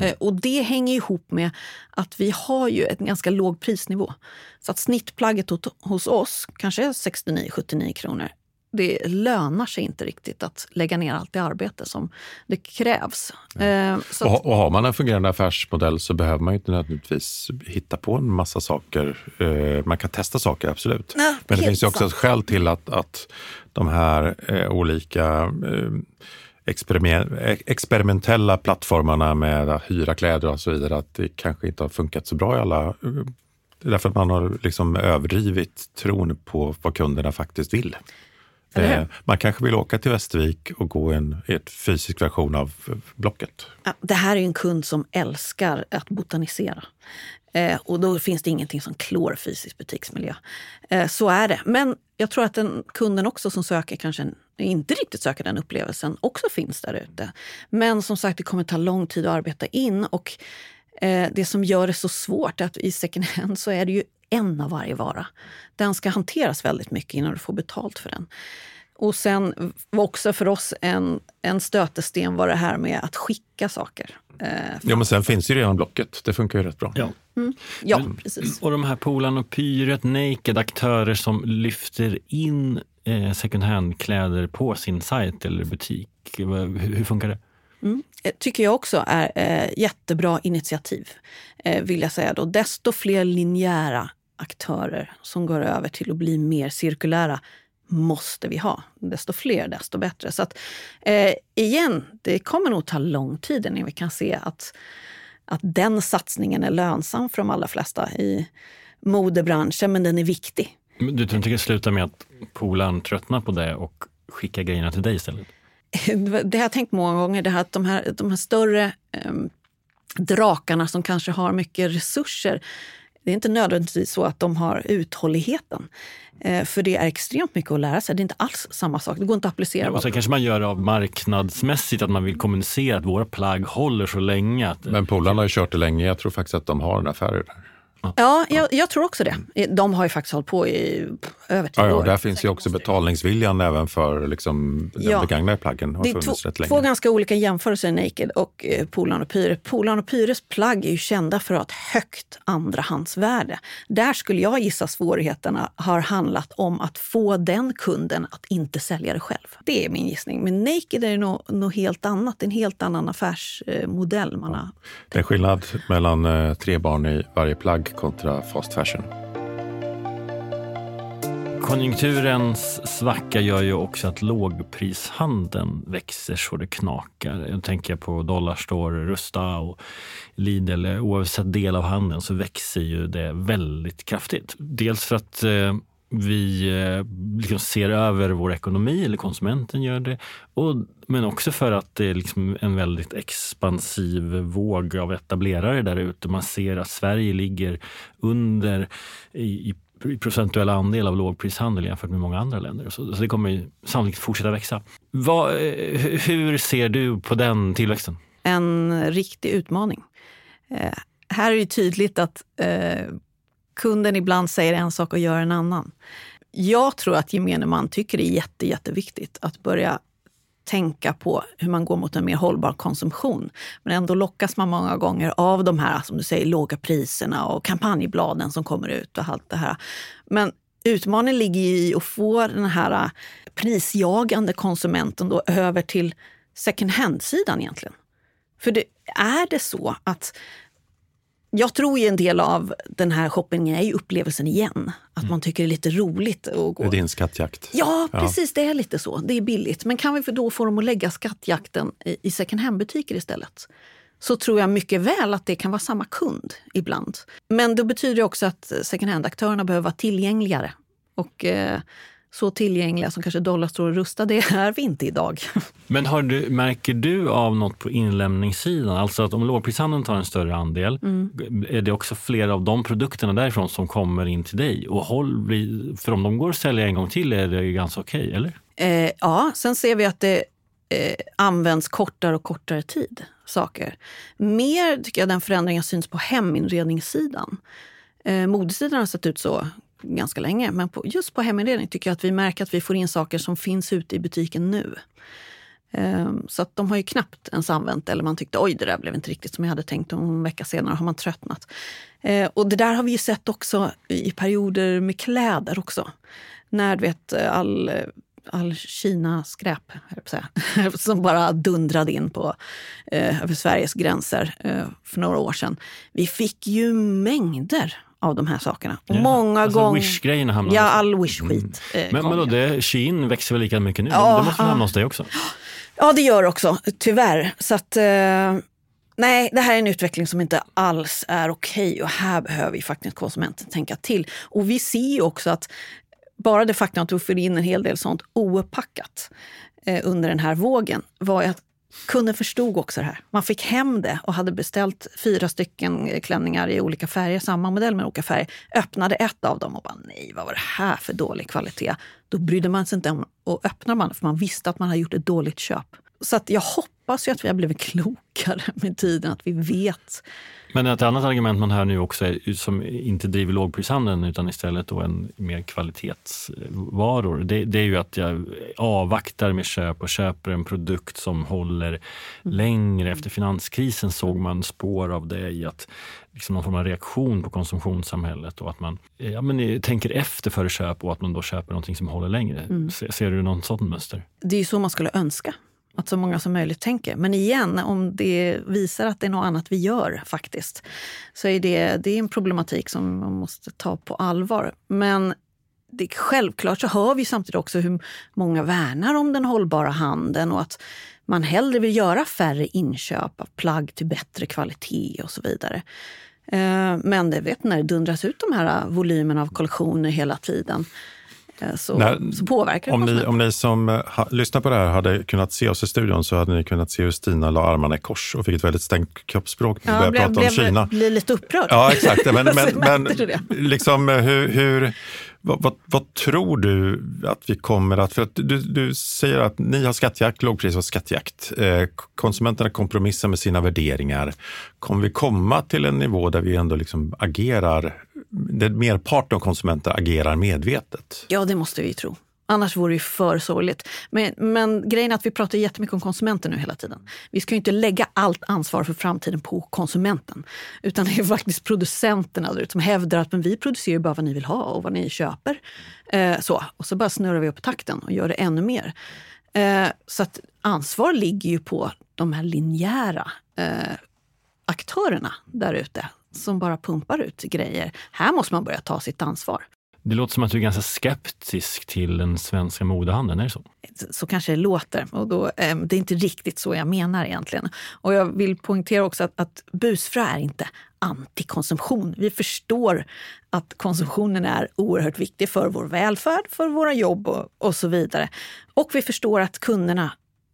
Eh, Och det hänger ihop med att vi har ju en ganska låg prisnivå. Så att snittplagget hos- oss kanske är 69-79 kronor. Det lönar sig inte riktigt att lägga ner allt det arbete som det krävs. Eh, Så Och, och har man en fungerande affärsmodell så behöver man ju inte nödvändigtvis hitta på en massa saker. Eh, Man kan testa saker, absolut. Nej, Men det finns ju också sant. ett skäl till att, att de här eh, olika eh, eh, experimentella plattformarna med att hyra kläder och så vidare, att det kanske inte har funkat så bra i alla... eh, Det är därför att man har liksom överdrivit tron på vad kunderna faktiskt vill. Eh, Man kanske vill åka till Västervik och gå en ett fysisk version av eh, Blocket. ja, det här är en kund som älskar att botanisera. Eh, och då finns det ingenting som klår fysisk butiksmiljö. Eh, så är det. Men jag tror att den kunden också som söker kanske en, inte riktigt söker den upplevelsen också finns där ute. Men som sagt, det kommer ta lång tid att arbeta in. Och eh, det som gör det så svårt är att i second hand så är det ju en av varje vara. Den ska hanteras väldigt mycket innan du får betalt för den. Och sen var också för oss en, en stötesten var det här med att skicka saker. Eh, Ja, men sen finns ju redan Blocket. Det funkar ju rätt bra. Ja. ja, Men- precis. Och de här Polarn och Pyret, Naked, aktörer som lyfter in eh, second hand-kläder på sin sajt eller butik. Hur, hur funkar det? Eh, tycker jag också är eh, jättebra initiativ. Eh, vill jag säga då. Desto fler linjära aktörer som går över till att bli mer cirkulära måste vi ha. Desto fler, desto bättre. Så att, eh, igen, det kommer nog ta lång tid innan vi kan se att, att den satsningen är lönsam för de allra flesta i modebranschen, men den är viktig. Du tror inte det slutar med att polaren tröttnar på det och skickar grejerna till dig istället? <laughs> Det har jag tänkt många gånger, det här att de här, de här större eh, drakarna som kanske har mycket resurser, det är inte nödvändigtvis så att de har uthålligheten. Eh, för det är extremt mycket att lära sig. Det är inte alls samma sak. Det går inte att applicera. Ja, och sen kanske man gör det av marknadsmässigt, att man vill kommunicera att våra plagg håller så länge. Att... Men polarna har ju kört det länge. Jag tror faktiskt att de har en affär där. Ja, jag, jag, tror också det. De har ju faktiskt hållit på i över tio ja, ja, år. Där finns ju också betalningsviljan även för liksom, den ja. begagnade plaggen. Har det är två, rätt länge. två ganska olika jämförelser, Naked och eh, Polan och Pyre. Polan och Pyres plagg är ju kända för att ha ett högt andrahandsvärde. Där skulle jag gissa svårigheterna har handlat om att få den kunden att inte sälja det själv. Det är min gissning. Men Naked är något, något helt annat, en helt annan affärsmodell. Man har... Det är skillnad mellan eh, tre barn i varje plagg kontra fast fashion. Konjunkturens svacka gör ju också att lågprishandeln växer så det knakar. Jag tänker på Dollarstore, Rusta och Lidl. Oavsett del av handeln så växer ju det väldigt kraftigt. Dels för att eh, vi eh, liksom ser över vår ekonomi, eller konsumenten gör det. Och, men också för att det är liksom en väldigt expansiv våg av etablerare där ute. Man ser att Sverige ligger under i, i procentuell andel av lågprishandel jämfört med många andra länder. Så, så det kommer sannolikt fortsätta växa. Va, eh, hur ser du på den tillväxten? En riktig utmaning. Eh, här är det tydligt att eh, kunden ibland säger en sak och gör en annan. Jag tror att gemene man tycker det är jätte, jätteviktigt att börja tänka på hur man går mot en mer hållbar konsumtion. Men ändå lockas man många gånger av de här som du säger, låga priserna och kampanjbladen som kommer ut och allt det här. Men utmaningen ligger i att få den här prisjagande konsumenten då över till second hand-sidan egentligen. För det, är det så att jag tror ju en del av den här shoppingen är ju upplevelsen igen. Att mm. man tycker det är lite roligt att gå. Det är din skattjakt. Ja, precis. Ja. Det är lite så. Det är billigt. Men kan vi då få dem att lägga skattjakten i second hand-butiker istället? Så tror jag mycket väl att det kan vara samma kund ibland. Men det betyder också att second hand-aktörerna behöver vara tillgängligare. Och eh, så tillgängliga som kanske Dollarstore och Rusta, det är vi inte idag. Men du, märker du av något på inlämningssidan? Alltså att om lågprishandeln tar en större andel, mm. är det också flera av de produkterna därifrån som kommer in till dig? Och håll, för om de går att sälja en gång till är det ganska okej, okay, eller? Eh, ja, sen ser vi att det eh, används kortare och kortare tid, saker. Mer tycker jag den förändringen syns på heminredningssidan. Eh, modesidan har sett ut så ganska länge. Men på, just på heminredning tycker jag att vi märker att vi får in saker som finns ute i butiken nu. Um, så att de har ju knappt ens använt eller man tyckte oj det där blev inte riktigt som jag hade tänkt och en vecka senare har man tröttnat. Uh, och det där har vi ju sett också i perioder med kläder också. När du vet all all Kina-skräp, <laughs> som bara dundrade in på, eh, över Sveriges gränser eh, för några år sedan. Vi fick ju mängder av de här sakerna. Och ja, många alltså gånger... Wish-grejerna hamnar Ja, all Wish-skit. Mm. Men, men då, det, Shein växer väl lika mycket nu? Ja, det måste ja. hamna hos dig också? Ja, det gör också, tyvärr. Så att, eh, nej, det här är en utveckling som inte alls är okej okay, och här behöver vi faktiskt konsumenten tänka till. Och vi ser ju också att bara det faktum att vi får in en hel del sånt oupackat eh, under den här vågen var att Kunden förstod också det här. Man fick hem det och hade beställt fyra stycken eh, klänningar i olika färger, samma modell med olika färger. Öppnade ett av dem och bara nej, vad var det här för dålig kvalitet? Då brydde man sig inte om att öppna man för man visste att man hade gjort ett dåligt köp. Så att jag hoppas ju att vi har blivit <laughs> klokare med tiden, att vi vet men ett annat argument man hör nu också, är, som inte driver lågprishandeln utan istället då en mer kvalitetsvaror, det, det, är ju att jag avvaktar med köp och köper en produkt som håller mm. längre. Efter finanskrisen såg man spår av det i att liksom någon form av reaktion på konsumtionssamhället och att man ja, men, tänker efter före köp och att man då köper någonting som håller längre. Mm. Ser, ser, du någon sån mönster? Det är ju så man skulle önska att så många som möjligt tänker. Men igen, om det visar att det är något annat vi gör faktiskt, så är det, det är en problematik som man måste ta på allvar. Men det, självklart så hör vi samtidigt också hur många värnar om den hållbara handeln och att man hellre vill göra färre inköp av plagg till bättre kvalitet och så vidare. Eh, men det vet när det dundras ut de här volymerna av kollektioner hela tiden så, När, så påverkar det om ni, om ni som eh, ha, lyssnar på det här hade kunnat se oss i studion så hade ni kunnat se hur Stina la armarna i kors och fick ett väldigt stängt kroppsspråk ja, började prata blev, om Kina. Blev lite upprörd. Ja, exakt. Men, <laughs> men, men liksom, eh, hur, hur vad, vad, vad, tror du att vi kommer att... För att du, du säger att ni har skattjakt, lågpris och skattjakt. Eh, konsumenterna kompromissar med sina värderingar. Kommer vi komma till en nivå där vi ändå liksom agerar, där merparten av konsumenter agerar medvetet? Ja, det måste vi tro. Annars vore det för sorgligt. Men, men grejen är att vi pratar jättemycket om konsumenten nu hela tiden. Vi ska ju inte lägga allt ansvar för framtiden på konsumenten. Utan det är faktiskt producenterna som hävdar att men vi producerar bara vad ni vill ha och vad ni köper. Eh, så. Och så bara snurrar vi upp takten och gör det ännu mer. Eh, så att ansvar ligger ju på de här linjära eh, aktörerna där ute som bara pumpar ut grejer. Här måste man börja ta sitt ansvar. Det låter som att du är ganska skeptisk till den svenska modehandeln, är det så? Så kanske det låter. Och då, eh, det är inte riktigt så jag menar egentligen. Och jag vill poängtera också att, att busfrö är inte antikonsumtion. Vi förstår att konsumtionen är oerhört viktig för vår välfärd, för våra jobb och, och så vidare. Och vi förstår att kunderna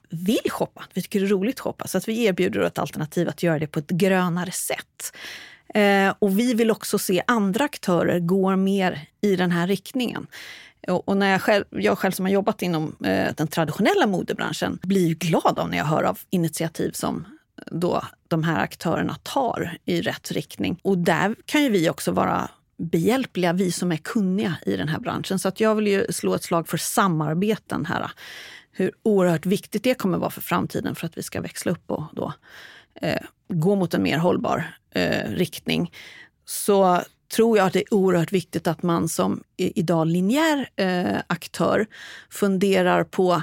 vill shoppa. Vi tycker det är roligt att shoppa. Så att vi erbjuder ett alternativ att göra det på ett grönare sätt. Eh, och vi vill också se andra aktörer gå mer i den här riktningen. Och, och när jag själv, jag själv som har jobbat inom eh, den traditionella modebranschen blir glad av när jag hör av initiativ som då de här aktörerna tar i rätt riktning. Och där kan ju vi också vara behjälpliga, vi som är kunniga i den här branschen. Så att jag vill ju slå ett slag för samarbeten här. Hur oerhört viktigt det kommer vara för framtiden för att vi ska växla upp och då eh, gå mot en mer hållbar eh, riktning så tror jag att det är oerhört viktigt att man som idag linjär eh, aktör funderar på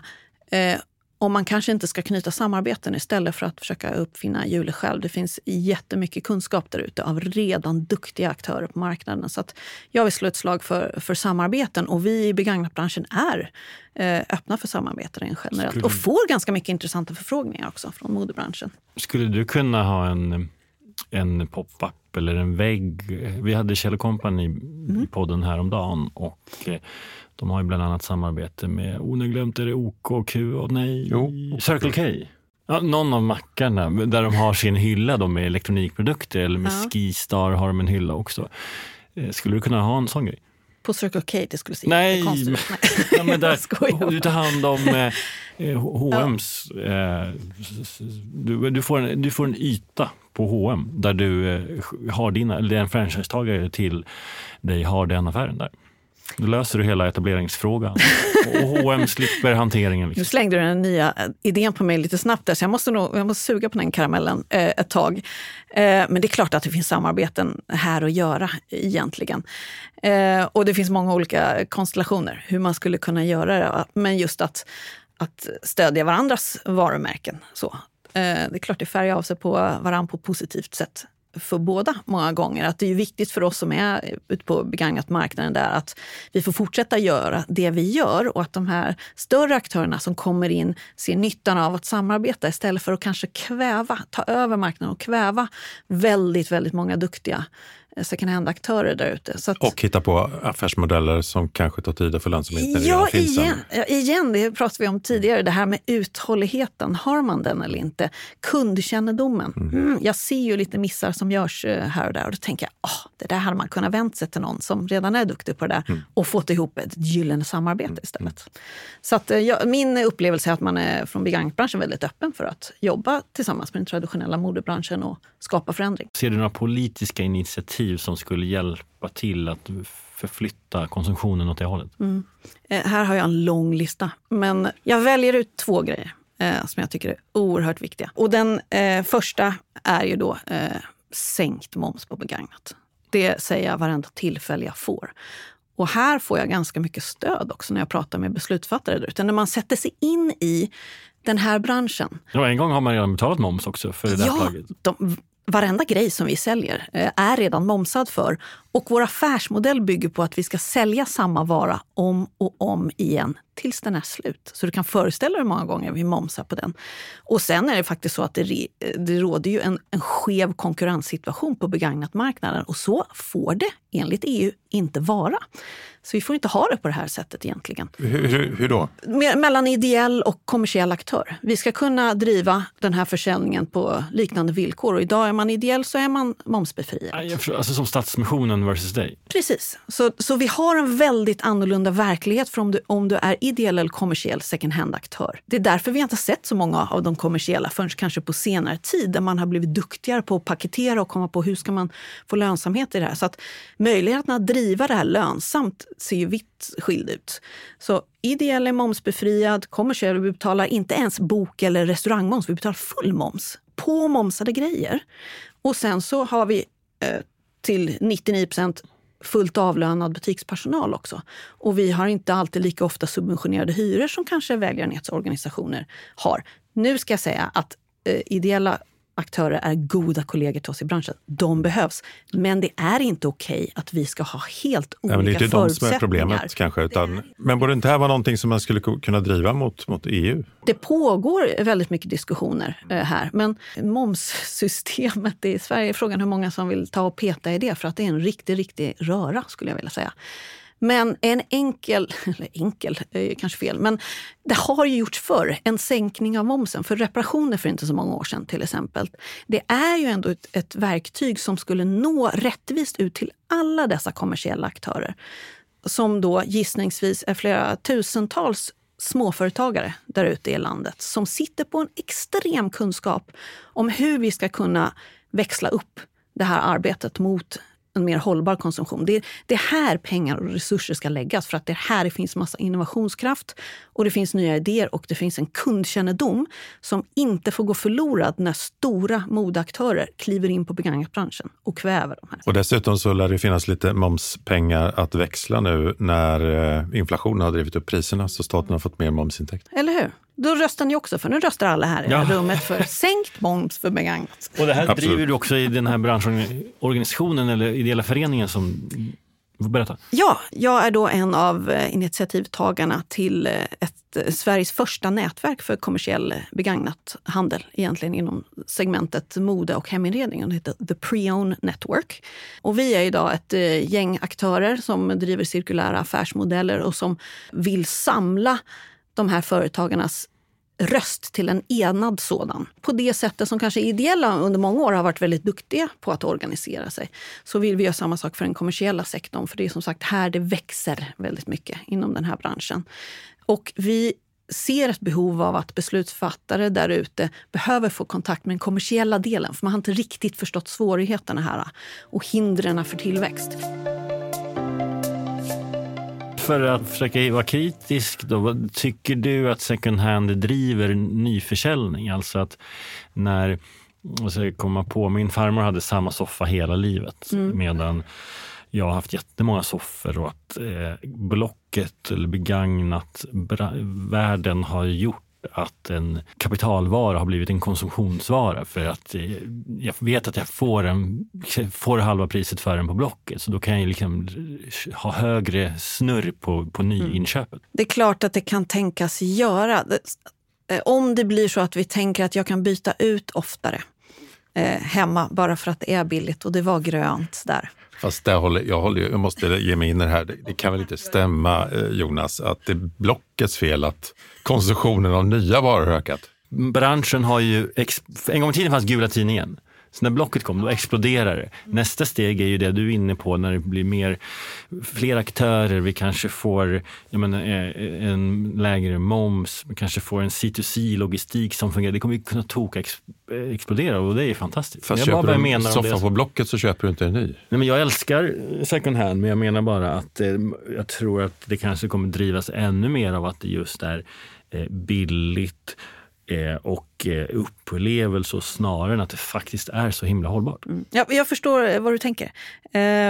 eh, om man kanske inte ska knyta samarbeten istället för att försöka uppfinna hjulet själv. Det finns jättemycket kunskap där ute av redan duktiga aktörer på marknaden. Så att jag vill slå ett slag för, för samarbeten och vi i begagnatbranschen är eh, öppna för samarbeten generellt skulle... och får ganska mycket intressanta förfrågningar också från modebranschen. Skulle du kunna ha en, en pop-up eller en vägg? Vi hade Kjell Company mm. i podden häromdagen och eh, de har ju bland annat samarbete med, oh, nu glömt är det OK, Q och nej, jo. Circle K. Ja, någon av mackarna där de har sin hylla då med elektronikprodukter eller med ja. Skistar har de en hylla också. Eh, skulle du kunna ha en sån grej? På Circle K exklusivt? Nej, men, <laughs> ja, men <laughs> där, du tar hand om eh, H&M's eh, du, du, får en, du får en yta på H&M där du eh, har dina, eller en franchisetagare till dig har den affären där. Då löser du hela etableringsfrågan. Och H&M <laughs> slipper hanteringen. Liksom. Nu slängde du den nya idén på mig lite snabbt där, så jag måste, nog, jag måste suga på den karamellen eh, ett tag. Eh, men det är klart att det finns samarbeten här att göra egentligen. Eh, och det finns många olika konstellationer hur man skulle kunna göra det. Men just att, att stödja varandras varumärken. Så. Eh, det är klart det färgar av sig på varandra på ett positivt sätt för båda många gånger. Att det är viktigt för oss som är ute på begagnat marknaden där att vi får fortsätta göra det vi gör och att de här större aktörerna som kommer in ser nyttan av att samarbeta istället för att kanske kväva, ta över marknaden och kväva väldigt, väldigt många duktiga second hand-aktörer där ute. och hitta på affärsmodeller som kanske tar tid att få lönsamhet när ja, det igen, ja, igen, det pratade vi om tidigare, det här med uthålligheten. Har man den eller inte? Kundkännedomen. Mm. Mm, jag ser ju lite missar som görs eh, här och där och då tänker jag oh, det där hade man kunnat vänt sig till någon som redan är duktig på det där mm. och fått ihop ett gyllene samarbete mm. istället. Så att, eh, ja, min upplevelse är att man är från begagnatbranschen väldigt öppen för att jobba tillsammans med den traditionella modebranschen och skapa förändring. Ser du några politiska initiativ initiativ som skulle hjälpa till att förflytta konsumtionen åt det hållet? Mm. Eh, här har jag en lång lista, men jag väljer ut två grejer eh, som jag tycker är oerhört viktiga. Och den eh, första är ju då eh, sänkt moms på begagnat. Det säger jag varenda tillfälle jag får. Och här får jag ganska mycket stöd också när jag pratar med beslutsfattare där ute. När man sätter sig in i den här branschen. Ja, en gång har man redan betalat moms också för det där ja, plagget. De, varenda grej som vi säljer eh, är redan momsad för. Och vår affärsmodell bygger på att vi ska sälja samma vara om och om igen tills den är slut. Så du kan föreställa dig hur många gånger vi momsar på den. Och sen är det faktiskt så att det, det råder ju en, en skev konkurrenssituation på begagnatmarknaden och så får det enligt EU inte vara. Så vi får inte ha det på det här sättet egentligen. Hur, hur, hur då? Mellan ideell och kommersiell aktör. Vi ska kunna driva den här försäljningen på liknande villkor. Och idag är man ideell så är man momsbefriad. Alltså som Stadsmissionen versus dig? Precis. Så, så vi har en väldigt annorlunda verklighet för om du, om du är ideell eller kommersiell second hand-aktör. Det är därför vi inte sett så många av de kommersiella förrän kanske på senare tid där man har blivit duktigare på att paketera och komma på hur ska man få lönsamhet i det här. Så att möjligheten att driva det här lönsamt ser ju vitt skild ut. Så ideell är momsbefriad, kommersiell vi betalar inte ens bok eller restaurangmoms, vi betalar full moms på momsade grejer. Och sen så har vi eh, till 99 procent fullt avlönad butikspersonal också. Och vi har inte alltid lika ofta subventionerade hyror som kanske välgörenhetsorganisationer har. Nu ska jag säga att eh, ideella aktörer är goda kollegor till oss i branschen. De behövs. Men det är inte okej okay att vi ska ha helt olika Nej, det är inte de som är problemet kanske. Utan, men borde inte det här vara någonting som man skulle kunna driva mot, mot EU? Det pågår väldigt mycket diskussioner eh, här. Men momssystemet i Sverige, frågan hur många som vill ta och peta i det. För att det är en riktig, riktig röra skulle jag vilja säga. Men en enkel, <laughs> eller enkel är kanske fel, men det har ju gjorts förr, en sänkning av momsen för reparationer för inte så många år sedan till exempel. Det är ju ändå ett, ett verktyg som skulle nå rättvist ut till alla dessa kommersiella aktörer. Som då gissningsvis är flera tusentals småföretagare där ute i landet som sitter på en extrem kunskap om hur vi ska kunna växla upp det här arbetet mot en mer hållbar konsumtion. Det är, det är här pengar och resurser ska läggas för att det är här det finns massa innovationskraft och det finns nya idéer och det finns en kundkännedom som inte får gå förlorad när stora modeaktörer kliver in på begagnatbranschen och kväver de här. Och dessutom så lär det finnas lite momspengar att växla nu när eh, inflationen har drivit upp priserna så staten har fått mer momsintäkter. Eller hur? Då röstar ni också för. Nu röstar alla här i ja. rummet för <laughs> sänkt moms för begagnat. Och det här Absolut. driver du också i den här branschorganisationen eller ideella föreningen som Berätta. Ja, jag är då en av eh, initiativtagarna till eh, ett, eh, Sveriges första nätverk för kommersiell begagnat handel, egentligen inom segmentet mode och heminredning. Det heter The Pre-Own Network. Och vi är idag ett gäng aktörer som driver cirkulära affärsmodeller och som vill samla de här företagarnas röst till en enad sådan. På det sättet som kanske ideella under många år har varit väldigt duktiga på att organisera sig. Så vill vi göra samma sak för den kommersiella sektorn. För det är som sagt här det växer väldigt mycket inom den här branschen. Och vi ser ett behov av att beslutsfattare där ute behöver få kontakt med den kommersiella delen. För man har inte riktigt förstått svårigheterna här och hindren för tillväxt för att försöka vara kritisk, då, tycker du att second hand driver nyförsäljning? Alltså att när, jag komma på, min farmor hade samma soffa hela livet mm. medan jag har haft jättemånga soffor och att eh, Blocket eller begagnat världen har gjort att en kapitalvara har blivit en konsumtionsvara för att eh, jag vet att jag får, en, får halva priset för den på Blocket. Så då kan jag liksom ha högre snurr på, på nyinköpet. Mm. Det är klart att det kan tänkas göra. Eh, om det blir så att vi tänker att jag kan byta ut oftare eh, hemma bara för att det är billigt och det var grönt där. Fast där håller, jag, håller, jag måste ge mig in i det här. Det, det kan väl inte stämma, eh, Jonas, att det är Blockets fel att konsumtionen av nya varor har ökat? Branschen har ju, en gång i tiden fanns Gula Tidningen. Så när Blocket kom, då exploderar det. Nästa steg är ju det du är inne på, när det blir mer, fler aktörer. Vi kanske får jag menar, eh, en lägre moms, vi kanske får en C2C-logistik som fungerar. Det kommer kunna toka explodera och det är fantastiskt. Fast jag köper du en soffa på Blocket så köper du inte en ny. Nej, men jag älskar second hand, men jag menar bara att eh, jag tror att det kanske kommer drivas ännu mer av att det just är eh, billigt Eh, Eh, och eh, upplevelse snarare än att det faktiskt är så himla hållbart. Mm. Ja, jag förstår eh, vad du tänker.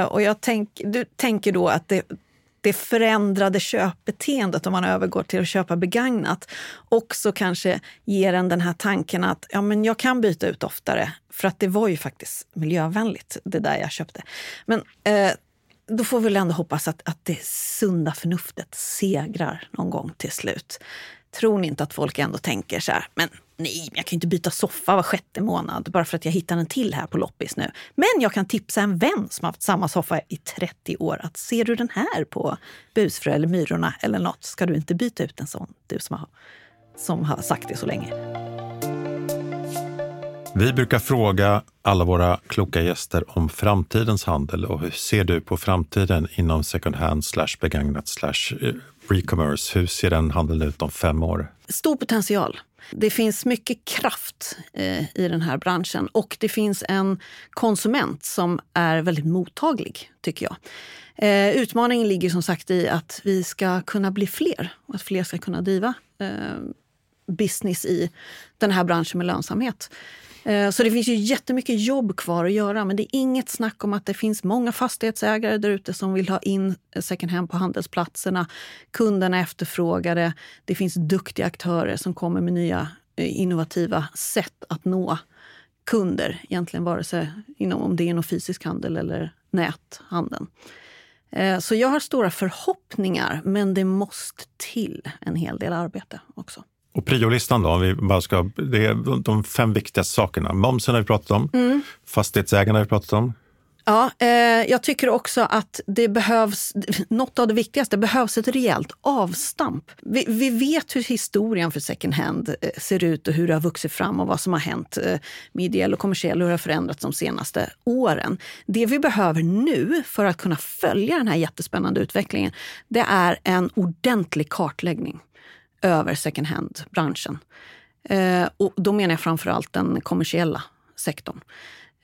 Och jag tänk, du tänker då att det, det förändrade köpbeteendet om man övergår till att köpa begagnat också kanske ger en den här tanken att ja, men jag kan byta ut oftare för att det var ju faktiskt miljövänligt det där jag köpte. Men eh, då får vi väl ändå hoppas att, att det sunda förnuftet segrar någon gång till slut. Tror ni inte att folk ändå tänker så här, men nej, jag kan ju inte byta soffa var sjätte månad bara för att jag hittar en till här på loppis nu. Men jag kan tipsa en vän som har haft samma soffa i 30 år att ser du den här på Busfrö eller Myrorna eller något, ska du inte byta ut en sån, du som har, som har sagt det så länge. Vi brukar fråga alla våra kloka gäster om framtidens handel och hur ser du på framtiden inom second hand slash begagnat slash eh, recommerce? Hur ser den handeln ut om fem år? Stor potential. Det finns mycket kraft eh, i den här branschen och det finns en konsument som är väldigt mottaglig, tycker jag. Eh, utmaningen ligger som sagt i att vi ska kunna bli fler och att fler ska kunna driva eh, business i den här branschen med lönsamhet. Eh, så det finns ju jättemycket jobb kvar att göra men det är inget snack om att det finns många fastighetsägare där ute som vill ha in eh, second hand på handelsplatserna. Kunderna efterfrågar det. Det finns duktiga aktörer som kommer med nya eh, innovativa sätt att nå kunder. Egentligen vare sig inom, om det är inom fysisk handel eller näthandeln. Så jag har stora förhoppningar men det måste till en hel del arbete också. Och priolistan då, om vi bara ska, det är de fem viktigaste sakerna. Momsen har vi pratat om, mm. fastighetsägarna har vi pratat om. Ja, eh, jag tycker också att det behövs, något av det viktigaste, behövs ett rejält avstamp. Vi, vi, vet hur historien för second hand eh, ser ut och hur det har vuxit fram och vad som har hänt eh, med ideell och kommersiell och hur det har förändrats de senaste åren. Det vi behöver nu för att kunna följa den här jättespännande utvecklingen, det är en ordentlig kartläggning över second hand-branschen. Eh, och då menar jag framför allt den kommersiella sektorn.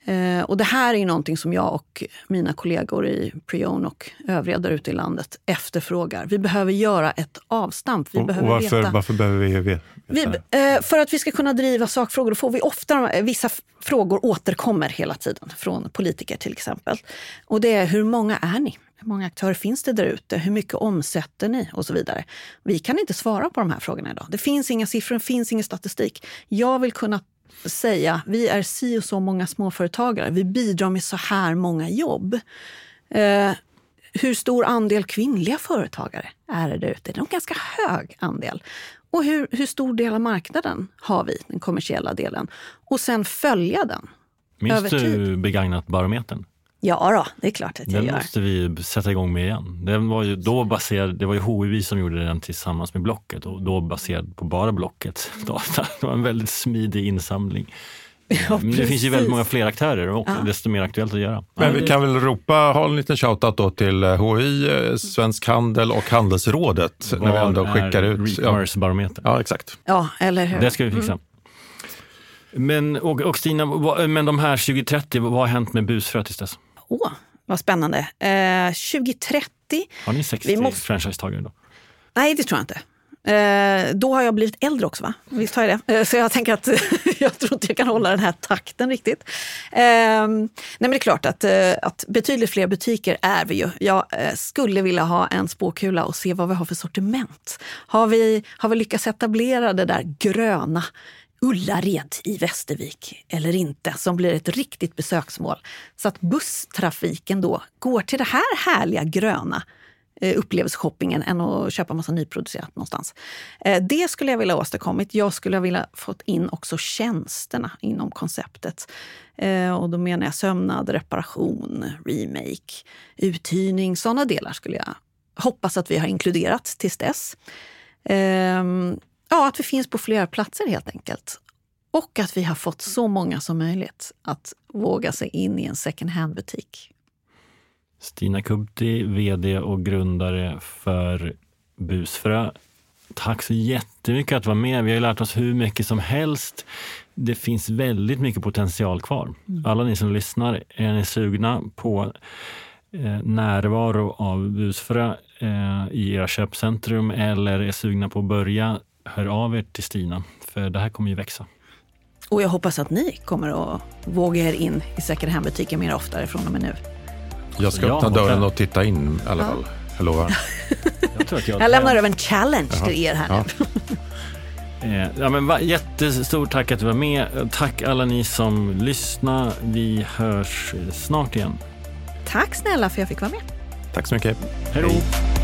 Eh, och det här är någonting som jag och mina kollegor i Preon och övriga där ute i landet efterfrågar. Vi behöver göra ett avstamp. Vi och, behöver och varför, veta. varför behöver vi veta vi, eh, För att vi ska kunna driva sakfrågor. Då får vi ofta, vissa frågor återkommer hela tiden från politiker till exempel. Och det är hur många är ni? Hur många aktörer finns det där ute? Hur mycket omsätter ni? Och så vidare. Vi kan inte svara på de här frågorna idag. Det finns inga siffror, det finns ingen statistik. Jag vill kunna säga, vi är si och så många småföretagare. Vi bidrar med så här många jobb. Eh, hur stor andel kvinnliga företagare är det där ute? Det är en ganska hög andel. Och hur, hur stor del av marknaden har vi, den kommersiella delen? Och sen följa den. Minns du begagnat-barometern? Ja, då, det är klart att jag den gör. Den måste vi sätta igång med igen. Den var ju då baserad, det var ju HUI som gjorde den tillsammans med Blocket och då baserad på bara Blocket <laughs> data. Det var en väldigt smidig insamling. <laughs> Ja, Men det finns ju väldigt många fler aktörer och ja. desto mer aktuellt att göra. Men vi kan väl ropa, ha en liten shoutout då till HI, eh, Svensk Handel och Handelsrådet. Var när vi ändå skickar ut. Recommerce-barometern? Ja, exakt. Ja, eller hur. Det ska vi fixa. Mm. Men, och, och Stina, men de här 2030, vad har hänt med busfrö tills dess? Åh, vad spännande. Eh, 2030. Har ni 60 måste... franchisetagare då? Nej, det tror jag inte. Eh, då har jag blivit äldre också, va? Visst har jag det? Eh, så jag tänker att <laughs> jag tror inte jag kan hålla den här takten riktigt. Eh, nej men det är klart att, eh, att betydligt fler butiker är vi ju. Jag eh, skulle vilja ha en spåkula och se vad vi har för sortiment. Har vi, har vi lyckats etablera det där gröna Ullared i Västervik eller inte, som blir ett riktigt besöksmål. Så att busstrafiken då går till det här härliga gröna eh, upplevelseshoppingen än att köpa massa nyproducerat någonstans. Eh, det skulle jag vilja åstadkommit. Jag skulle vilja fått in också tjänsterna inom konceptet. Eh, och då menar jag sömnad, reparation, remake, uthyrning. Sådana delar skulle jag hoppas att vi har inkluderat tills dess. Ehm, Ja, att vi finns på flera platser helt enkelt. Och att vi har fått så många som möjligt att våga sig in i en second hand-butik. Stina Kubti, VD och grundare för Busfrö. Tack så jättemycket att vara med. Vi har lärt oss hur mycket som helst. Det finns väldigt mycket potential kvar. Mm. Alla ni som lyssnar, är ni sugna på eh, närvaro av Busfrö eh, i era köpcentrum eller är sugna på att börja hör av er till Stina, för det här kommer ju växa. Och jag hoppas att ni kommer att våga er in i second hand-butiken mer oftare från och med nu. Jag ska öppna dörren och titta in i alla fall. Jag lovar. <laughs> Jag, tror att jag, Jag lämnar över en challenge till er här Ja. nu. <laughs> Eh, Ja, men va, jättestort tack att du var med. Tack alla ni som lyssnar. Vi hörs snart igen. Tack snälla för att jag fick vara med. Tack så mycket. Hej då!